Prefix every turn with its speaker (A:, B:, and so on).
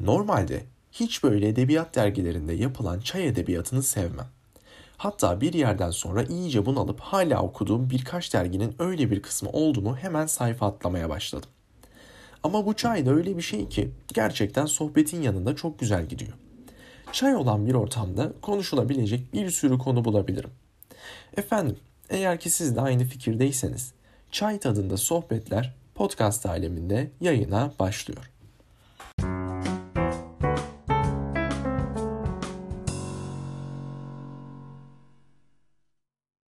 A: Normalde hiç böyle edebiyat dergilerinde yapılan çay edebiyatını sevmem. Hatta bir yerden sonra iyice bunalıp hala okuduğum birkaç derginin öyle bir kısmı oldu mu hemen sayfa atlamaya başladım. Ama bu çay da öyle bir şey ki gerçekten sohbetin yanında çok güzel gidiyor. Çay olan bir ortamda konuşulabilecek bir sürü konu bulabilirim. Efendim, eğer ki siz de aynı fikirdeyseniz, Çay Tadında Sohbetler podcast aleminde yayına başlıyor.